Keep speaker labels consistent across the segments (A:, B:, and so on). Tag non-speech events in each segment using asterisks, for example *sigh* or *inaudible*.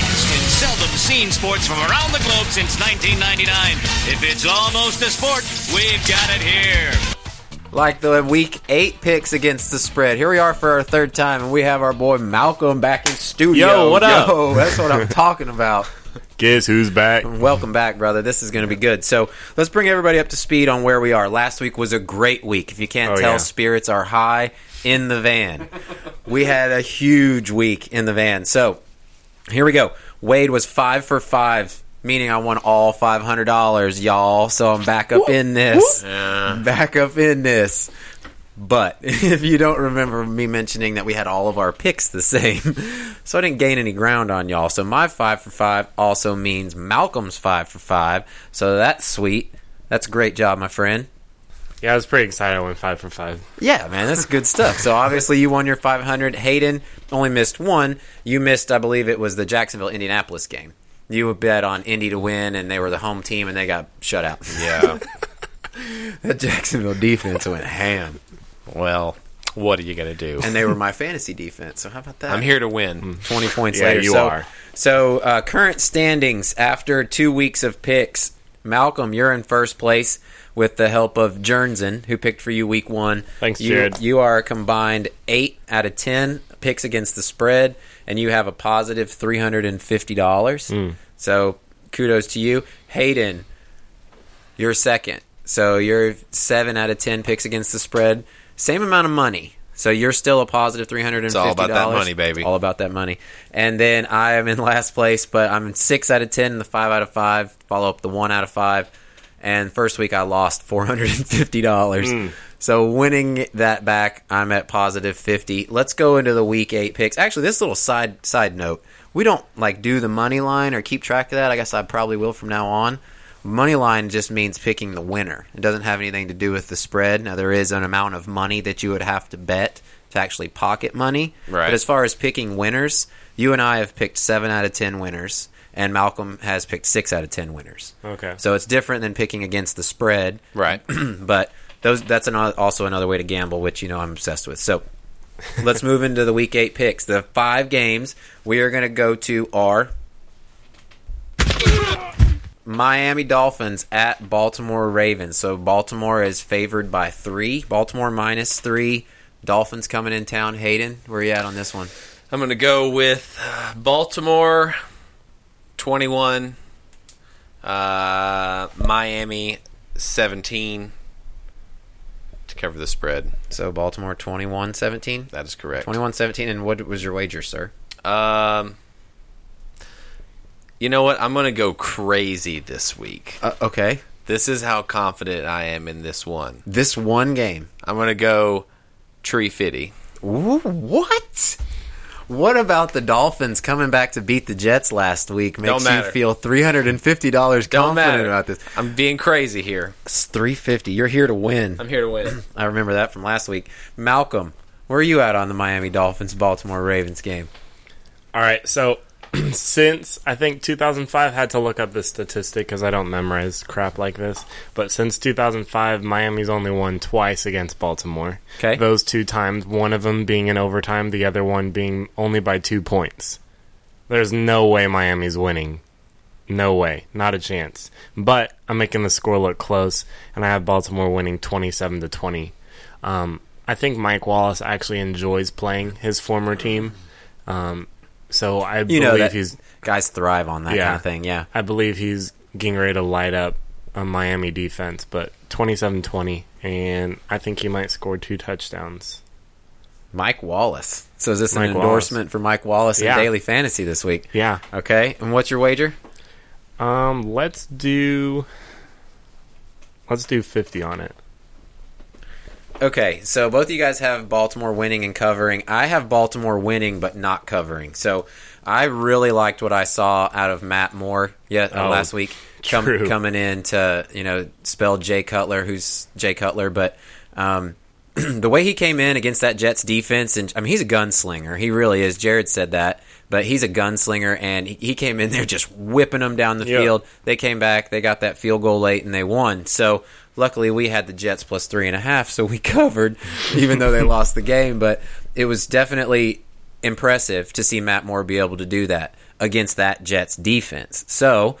A: Finest in seldom seen sports from around the globe since 1999. If it's almost a sport, we've got it here.
B: Like the week eight picks against the spread. Here we are for our third time, and we have our boy Malcolm back in studio.
C: Yo, what up?
B: Yo, *laughs* that's what I'm talking about.
C: Guess who's back?
B: Welcome back, brother. This is going to be good. So let's bring everybody up to speed on where we are. Last week was a great week. If you can't
C: Oh,
B: tell,
C: yeah.
B: spirits are high in the van. we had a huge week in the van. So here we go. Wade was five for five, meaning I won all five hundred dollars, y'all. So I'm back up in this. Back up in this. But *laughs* if you don't remember me mentioning that we had all of our picks the same, *laughs* so I didn't gain any ground on y'all. So my five for five also means Malcolm's five for five. So that's sweet. That's a great job, my friend.
C: Yeah, I was pretty excited. I went five for five.
B: Yeah, man, that's good stuff. So obviously you won your 500. Hayden only missed one. You missed, I believe it was the Jacksonville Indianapolis game. You would bet on Indy to win, and they were the home team, and they got shut out.
D: Yeah. *laughs*
B: that Jacksonville defense went ham,
D: well, what are you gonna do?
B: and they were my fantasy defense. So how about that?
D: I'm here to win.
B: 20 points
C: Yeah,
B: later.
C: you
B: so,
C: are.
B: So, uh, current standings after two weeks of picks. Malcolm, you're in first place with the help of Jernsen, who picked for you week one.
C: Thanks,
B: you,
C: Jared.
B: You are combined eight out of ten picks against the spread, and you have a positive three hundred and fifty dollars.
C: Hmm.
B: So, kudos to you, Hayden. You're second. So you're seven out of ten picks against the spread. Same amount of money. So you're still a positive three hundred and fifty
D: all about that money, baby.
B: All about that money. And then I am in last place, but I'm in six out of ten, and the five out of five. Follow up the one out of five. And first week I lost four hundred and fifty dollars. Mm. So winning that back, I'm at positive fifty. Let's go into the week eight picks. Actually, this little side side note: we don't like do the money line or keep track of that. I guess I probably will from now on. Money line just means picking the winner. It doesn't have anything to do with the spread. Now there is an amount of money that you would have to bet to actually pocket money.
D: Right.
B: But as far as picking winners, you and I have picked seven out of ten winners, and Malcolm has picked six out of ten winners.
C: Okay.
B: So it's different than picking against the spread,
D: Right. *clears throat*
B: but those that's an, also another way to gamble, which you know I'm obsessed with. So let's *laughs* move into the week eight picks. The five games we are going to go to are Miami Dolphins at Baltimore Ravens. So Baltimore is favored by three. Baltimore minus three. Dolphins coming in town. Hayden, where you at on this one?
D: I'm gonna go with uh, Baltimore 21, uh, Miami 17 to cover the spread.
B: So Baltimore 21-17?
D: That is correct.
B: 21-17 and what was your wager, sir?
D: Um, you know what? I'm gonna go crazy this week.
B: Uh, okay.
D: This is how confident I am in this one.
B: This one game.
D: I'm gonna go tree fitty.
B: Ooh, what? What about the Dolphins coming back to beat the Jets last week makes you feel three hundred and fifty dollars
D: Don't
B: confident
D: matter
B: about this?
D: I'm being crazy here.
B: It's three fifty. You're here to win.
D: I'm here to win. *clears throat*
B: I remember that from last week. Malcolm, where are you at on the Miami Dolphins Baltimore Ravens game?
C: All right. So *clears throat* since I think 2005 had to look up this statistic because I don't memorize crap like this. But since 2005, Miami's only won twice against Baltimore.
B: Okay.
C: Those two times, one of them being in overtime, the other one being only by two points. There's no way Miami's winning. No way. Not a chance. But I'm making the score look close, and I have Baltimore winning 27 to 20. Um, I think Mike Wallace actually enjoys playing his former team. Um, so I
B: You
C: believe
B: know that
C: he's
B: guys thrive on that
C: Yeah.
B: kind of thing. Yeah.
C: I believe he's getting ready to light up a Miami defense, but 27-20 and I think he might score two touchdowns.
B: Mike Wallace. So is this
C: Mike
B: an
C: Wallace.
B: endorsement for Mike Wallace in daily fantasy this week?
C: Yeah.
B: Okay. And what's your wager?
C: Um let's do let's do 50 on it.
B: Okay, so both of you guys have Baltimore winning and covering. I have Baltimore winning but not covering. So I really liked what I saw out of Matt Moore yet uh,
C: Oh,
B: last week com- coming in to you know spell Jay Cutler, who's Jay Cutler, but um, *clears throat* the way he came in against that Jets defense, and I mean he's a gunslinger. He really is. Jared said that, but he's a gunslinger, and he, he came in *laughs* there just whipping them down the
C: Yeah.
B: field. They came back, they got that field goal late, and they won. So luckily we had the Jets plus three and a half, so we *laughs* covered, even though they *laughs* lost the game. But it was definitely impressive to see Matt Moore be able to do that against that Jets defense. So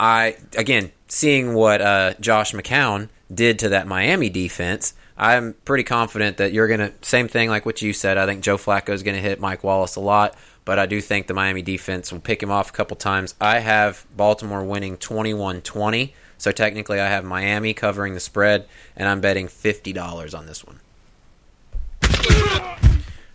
B: I again seeing what uh, Josh McCown did to that Miami defense. I'm pretty confident that you're gonna same thing like what you said. I think Joe Flacco is gonna hit Mike Wallace a lot, but I do think the Miami defense will pick him off a couple times. I have Baltimore winning 21-20, so technically I have Miami covering the spread, and I'm betting fifty dollars on this one.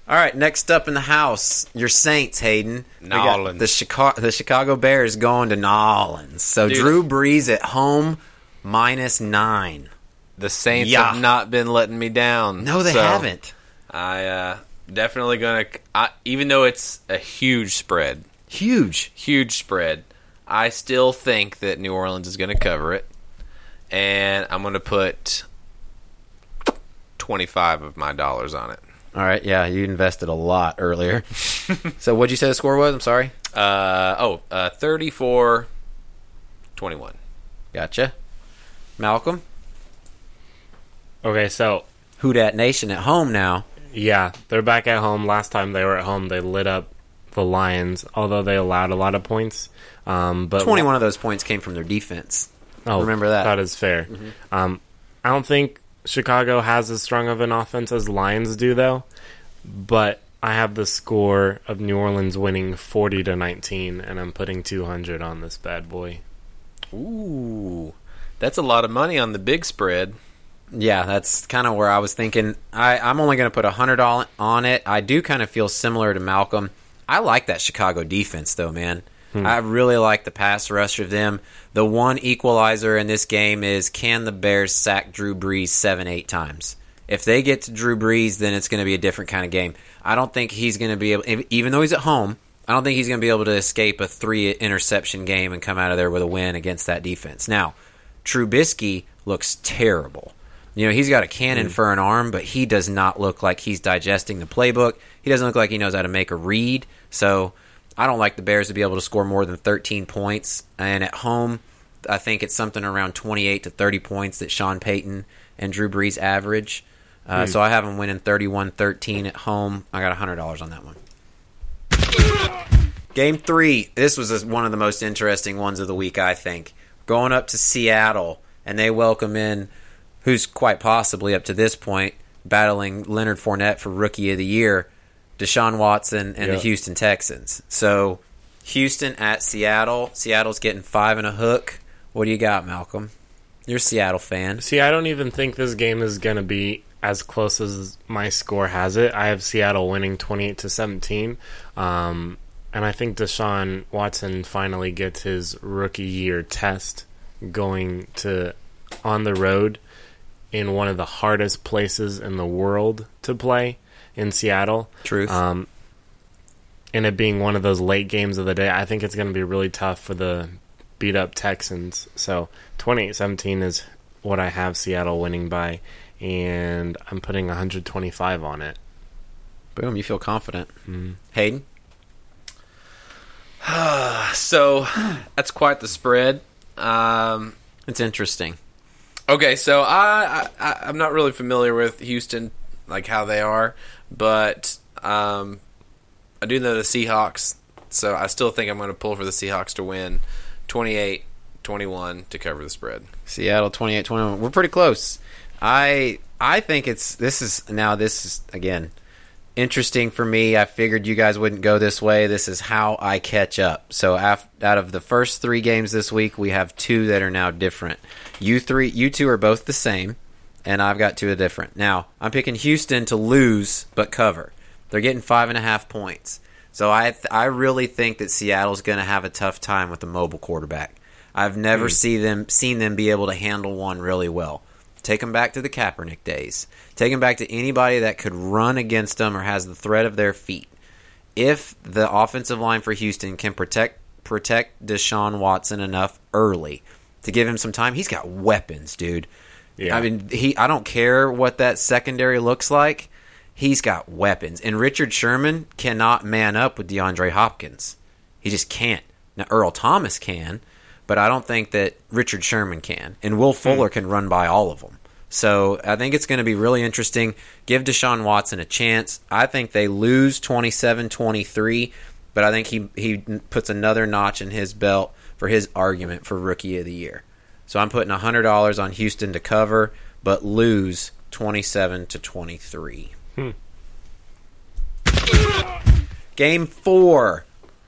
B: All right, next up in the house, your Saints, Hayden.
D: Nolans.
B: The Chicago, the Chicago Bears going to Nolans. So
D: Dude.
B: Drew Brees at home minus nine.
D: The Saints
B: Yeah.
D: have not been letting me down.
B: No, they
D: So,
B: haven't.
D: I uh, definitely gonna. I, even though it's a huge spread,
B: Huge.
D: huge spread, I still think that New Orleans is gonna cover it, and I'm gonna put twenty five of my dollars on it.
B: All right, yeah, you invested a lot earlier. so what'd you say the score was? I'm sorry.
D: Uh, oh, uh, 34 21.
B: Gotcha. Malcolm,
C: Okay, so
B: who dat nation at home now?
C: yeah, they're back at home. Last time they were at home, they lit up the Lions, although they allowed a lot of points. Um, but
B: 21 of those points came from their defense.
C: Oh,
B: Remember that.
C: That is fair. Um, I don't think Chicago has as strong of an offense as Lions do, though. But I have the score of New Orleans winning forty to nineteen, and I'm putting two hundred on this bad boy.
D: Ooh, that's a lot of money on the big spread.
B: Yeah, that's kind of where I was thinking. I, I'm only going to put a hundred on on it. I do kind of feel similar to Malcolm. I like that Chicago defense, though, man. Hmm. I really like the pass rush of them. The one equalizer in this game is can the Bears sack Drew Brees seven, eight times? If they get to Drew Brees, then it's going to be a different kind of game. I don't think he's going to be able, even though he's at home. I don't think he's going to be able to escape a three interception game and come out of there with a win against that defense. Now, Trubisky looks terrible. You know, he's got a cannon for an arm, but he does not look like he's digesting the playbook. He doesn't look like he knows how to make a read. So I don't like the Bears to be able to score more than 13 points. And at home, I think it's something around 28 to 30 points that Sean Payton and Drew Brees average. Uh, So I have them winning 31 13 at home. I got $100 on that one. Game three. This was one of the most interesting ones of the week, I think. Going up to Seattle, and they welcome in who's quite possibly up to this point battling Leonard Fournette for Rookie of the Year, Deshaun Watson and the Houston Texans. So Houston at Seattle. Seattle's getting five and a hook. What do you got, Malcolm? You're a Seattle fan.
C: See, I don't even think this game is going to be as close as my score has it. I have Seattle winning 28 to 17. Um, and I think Deshaun Watson finally gets his rookie year test going to on the road in one of the hardest places in the world to play in Seattle.
B: Truth.
C: Um, and it being one of those late games of the day, I think it's going to be really tough for the beat up Texans. So 28 17 is what I have Seattle winning by, and I'm putting 125 on it.
B: Boom, you feel confident. Hayden? *sighs*
D: So that's quite the spread. Um,
B: It's interesting.
D: okay, so I, I I'm not really familiar with Houston, like how they are, but um, I do know the Seahawks. So I still think I'm going to pull for the Seahawks to win 28-21 to cover the spread.
B: Seattle 28-21. We're pretty close. I I think it's this is now this is again interesting for me. I figured you guys wouldn't go this way. This is how I catch up. So af- out of the first 3 games this week, we have two that are now different. You three you two are both the same and I've got two are different. Now, I'm picking Houston to lose but cover. They're getting five and a half points. So I th- I really think that Seattle's going to have a tough time with a mobile quarterback. I've never hmm. see them seen them be able to handle one really well. Take them back to the Kaepernick days. Take them back to anybody that could run against them or has the threat of their feet. If the offensive line for Houston can protect protect Deshaun Watson enough early to give him some time, he's got weapons, dude.
C: Yeah.
B: I mean, he. I don't care what that secondary looks like. He's got weapons, and Richard Sherman cannot man up with DeAndre Hopkins. He just can't. Now Earl Thomas can, but I don't think that Richard Sherman can. And Will hmm. Fuller can run by all of them. So I think it's going to be really interesting. Give Deshaun Watson a chance. I think they lose 27-23, but I think he he puts another notch in his belt for his argument for rookie of the year. So I'm putting $100 on Houston to cover but lose 27 to 23. Hmm. Game 4.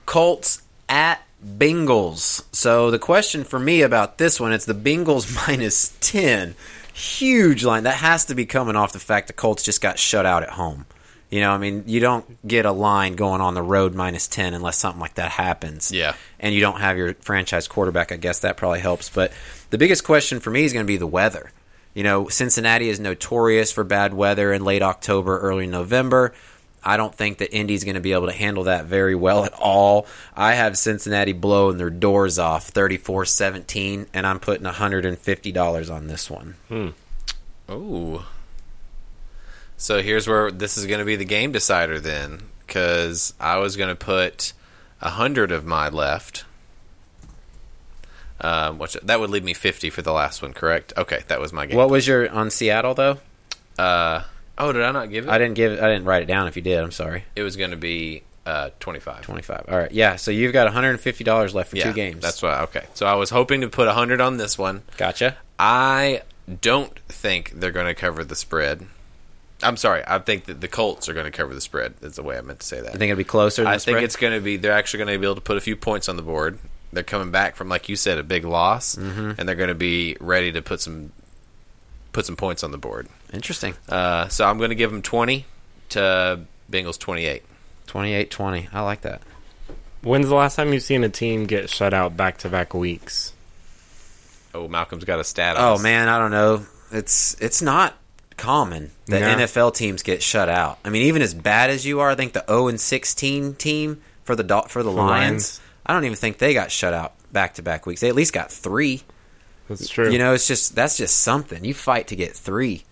B: Colts at Bengals. So the question for me about this one, it's the Bengals *laughs* minus 10. Huge line. That has to be coming off the fact the Colts just got shut out at home. You know, I mean, you don't get a line going on the road minus 10 unless something like that happens.
D: Yeah.
B: And you don't have your franchise quarterback. I guess that probably helps. But the biggest question for me is going to be the weather. You know, Cincinnati is notorious for bad weather in late October, early November. I don't think that Indy's going to be able to handle that very well at all. I have Cincinnati blowing their doors off 34 17, and I'm putting $150 on this one.
D: Ooh. So here's where this is going to be the game decider then, because I was going to put a hundred of my left. Um, which that would leave me fifty for the last one, correct? Okay, that was my game.
B: What was your on Seattle, though?
D: Uh, oh, did I not give it?
B: I didn't give it, I didn't write it down if you did. I'm sorry.
D: It was going to be uh, twenty-five.
B: 25. All right. Yeah, so you've got $150 left for
D: Yeah,
B: two games.
D: That's why. Okay, so I was hoping to put a hundred on this one.
B: Gotcha.
D: I don't think they're going to cover the spread. I'm sorry. I think that the Colts are going to cover the spread. Is the way I meant to say that.
B: I think it'll be closer than
D: I think it's going to be. They're actually going to be able to put a few points on the board. They're coming back from, like you said, a big loss,
B: Mm-hmm.
D: and they're going to be ready to put some put some points on the board.
B: Interesting.
D: Uh, so I'm going to give them 20 to Bengals 28.
B: 28 20. I like that.
C: When's the last time you've seen a team get shut out back to back weeks?
D: Oh, Malcolm's got a stat.
B: Oh man, I don't know. It's it's not common that
C: No.
B: NFL teams get shut out. I mean, even as bad as you are, I think the 0 and 16 team for the for the
C: For
B: Lions,
C: Lions.
B: I don't even think they got shut out back to back weeks. They at least got 3.
C: That's true.
B: You know, it's just that's just something. You fight to get 3.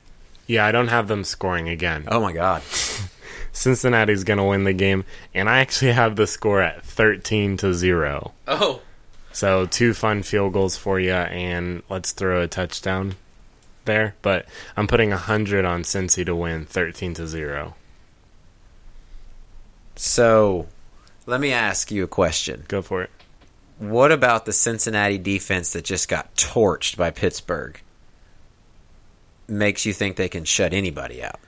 C: yeah, I don't have them scoring again.
B: Oh my god. *laughs*
C: Cincinnati's going to win the game, and I actually have the score at 13 to 0.
D: Oh,
C: So, two fun field goals for you, and let's throw a touchdown there. But I'm putting 100 on Cincy to win 13 to 0.
B: So, let me ask you a question.
C: Go for it.
B: What about the Cincinnati defense that just got torched by Pittsburgh? Makes you think they can shut anybody out?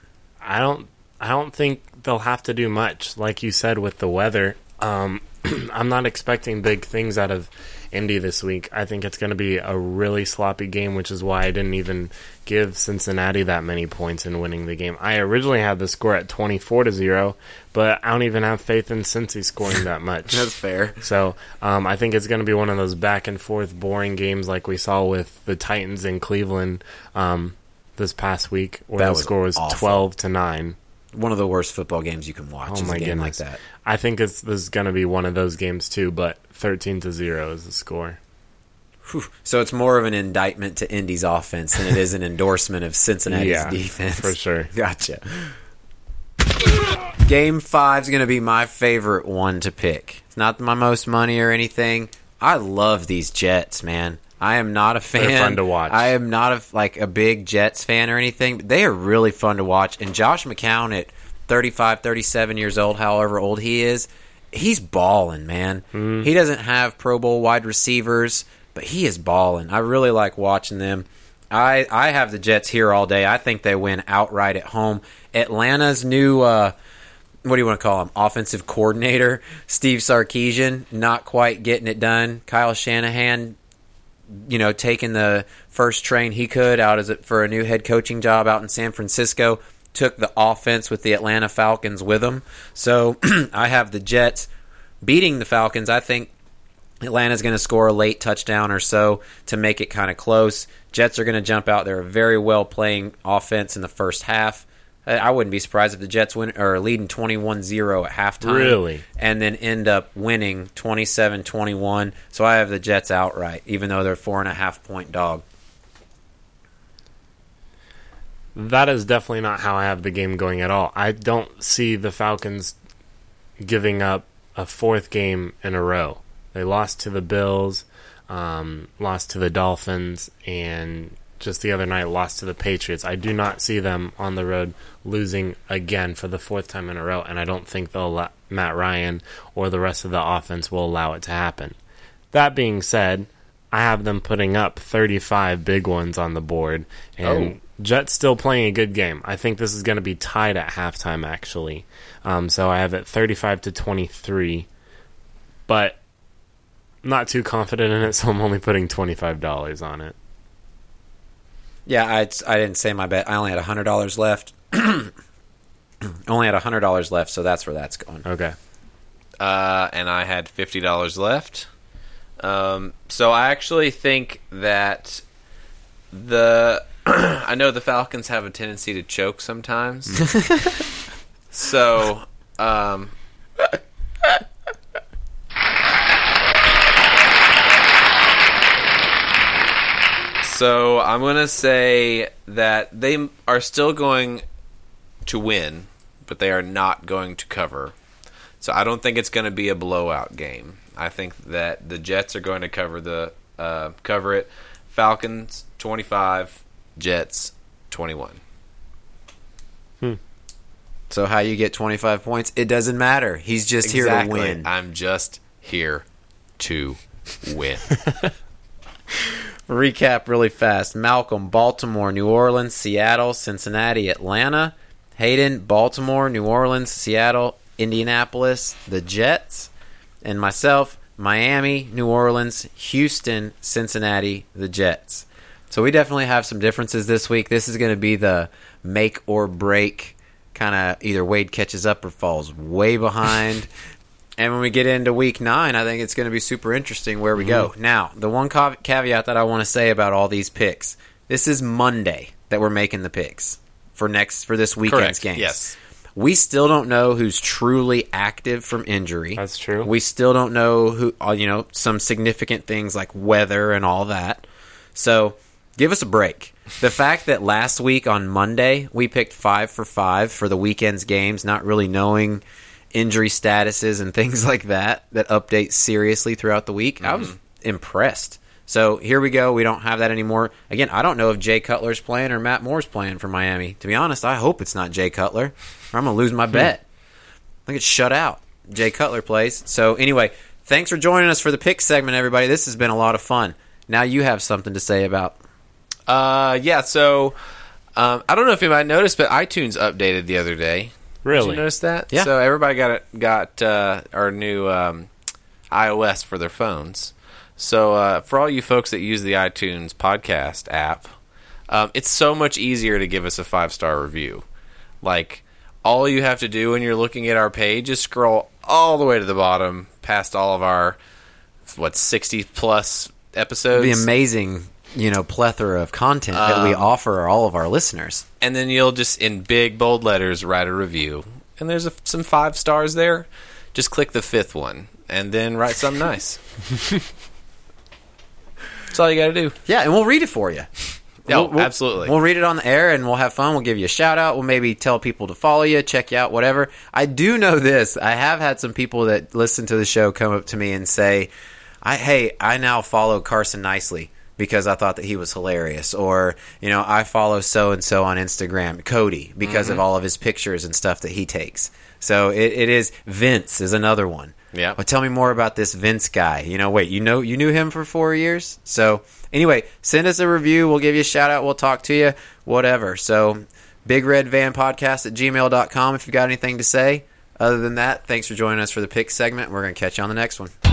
C: I don't I don't think they'll have to do much. Like you said with the weather, um, *clears throat* I'm not expecting big things out of Indy this week. I think it's going to be a really sloppy game, which is why I didn't even give Cincinnati that many points in winning the game. I originally had the score at 24 to 0, but I don't even have faith in Cincy scoring that *laughs* much.
B: That's fair.
C: So um, I think it's going to be one of those back and forth boring games like we saw with the Titans in Cleveland um, this past week, where
B: That
C: the score was
B: awful.
C: 12 to 9.
B: One of the worst football games you can watch.
C: Oh
B: is
C: my
B: a game
C: goodness!
B: like that.
C: I think it's, this is going to be one of those games too, but 13 to 0 is the score.
B: Whew. So it's more of an indictment to Indy's offense than it is an *laughs* endorsement of Cincinnati's
C: Yeah,
B: defense.
C: for sure. *laughs*
B: Gotcha. Game five is going to be my favorite one to pick. It's not my most money or anything. I love these Jets, man. I am not a fan.
C: fun to watch.
B: I am not a, like a big Jets fan or anything. But they are really fun to watch. And Josh McCown at 35, 37 years old, however old he is, he's balling, man.
C: Mm-hmm.
B: He doesn't have Pro Bowl wide receivers, but he is balling. I really like watching them. I I have the Jets here all day. I think they win outright at home. Atlanta's new uh, what do you want to call him? Offensive coordinator Steve Sarkisian not quite getting it done. Kyle Shanahan, you know, taking the first train he could out as for a new head coaching job out in San Francisco. Took the offense with the Atlanta Falcons with him. So *clears throat* I have the Jets beating the Falcons. I think Atlanta's going to score a late touchdown or so to make it kind of close. Jets are going to jump out. They're a very well playing offense in the first half. I- I wouldn't be surprised if the Jets win or leading 21-0 at halftime.
C: Really?
B: And then end up winning 27-21. So I have the Jets outright, even though they're four and a half point dog.
C: That is definitely not how I have the game going at all. I don't see the Falcons giving up a fourth game in a row. They lost to the Bills, um, lost to the Dolphins, and just the other night lost to the Patriots. I do not see them on the road losing again for the fourth time in a row, and I don't think they'll allow, Matt Ryan or the rest of the offense will allow it to happen. That being said, I have them putting up 35 big ones on the board, and Jets still playing a good game. I think this is going to be tied at halftime, actually. Um, so I have it 35 to 23, but not too confident in it, *laughs* so I'm only putting $25 on it.
B: Yeah, I, I didn't say my bet. I only had $100 left. *clears throat* only had $100 left, so that's where that's going.
C: Okay.
D: uh, and I had fifty dollars left. Um, so I actually think that the *clears throat* I know the Falcons have a tendency to choke sometimes. *laughs* so um, so I'm gonna say that they are still going to win, but they are not going to cover. So I don't think it's going to be a blowout game. I think that the Jets are going to cover the uh, cover it. Falcons 25, Jets 21. Hmm.
B: So how you get 25 points, it doesn't matter. He's just here to win.
D: I'm just here to win. *laughs*
B: Recap really fast. Malcolm, Baltimore, New Orleans, Seattle, Cincinnati, Atlanta. Hayden, Baltimore, New Orleans, Seattle, Indianapolis, the Jets. And myself, Miami, New Orleans, Houston, Cincinnati, the Jets. So we definitely have some differences this week. This is going to be the make or break kind of either Wade catches up or falls way behind. *laughs* And when we get into week nine, I think it's going to be super interesting where we go. Now, the one caveat that I want to say about all these picks: this is Monday that we're making the picks for next for this weekend's
D: Correct,
B: games.
D: yes.
B: we still don't know who's truly active from injury.
C: That's true.
B: We still don't know who, uh, you know, some significant things like weather and all that. So give us a break. The fact that last week on Monday we picked five for five for the weekend's games, not really knowing injury statuses and things *laughs* like that that update seriously throughout the week, I was impressed. So here we go. We don't have that anymore. Again, I don't know if Jay Cutler's playing or Matt Moore's playing for Miami. To be honest, I hope it's not Jay Cutler, or I'm gonna lose my bet. I think it's shut out. Jay Cutler plays. So anyway, thanks for joining us for the pick segment, everybody. This has been a lot of fun. Now you have something to say about.
D: Uh, yeah. So um, I don't know if you might notice, but iTunes updated the other day. Did you notice that?
B: Yeah.
D: So everybody got it, got uh, our new um, iOS for their phones. So uh, for all you folks that use the iTunes podcast app, um, it's so much easier to give us a five star review. Like all you have to do when you're looking at our page is scroll all the way to the bottom, past all of our what sixty plus episodes.
B: The amazing, you know, plethora of content that we um, offer all of our listeners.
D: and then you'll just in big bold letters write a review and there's a, some five stars there just click the fifth one and then write something *laughs* nice that's all you gotta do
B: Yeah, and we'll read it for you. *laughs*
D: Oh, absolutely.
B: We'll read it on the air and we'll have fun. We'll give you a shout out. We'll maybe tell people to follow you, check you out, whatever. I do know this. I have had some people that listen to the show come up to me and say, I, hey, I now follow Carson Nicely because I thought that he was hilarious. Or, you know, I follow so and so on Instagram, Cody, because
D: Mm-hmm.
B: of all of his pictures and stuff that he takes. So it, it is Vince is another one.
D: Yeah.
B: Well, tell me more about this Vince guy. You know, wait, you know, you knew him for four years. So anyway, send us a review. We'll give you a shout out. We'll talk to you, whatever. So big red van podcast at gmail.com if you've got anything to say. Other than that, thanks for joining us for the pick segment. We're going to catch you on the next one.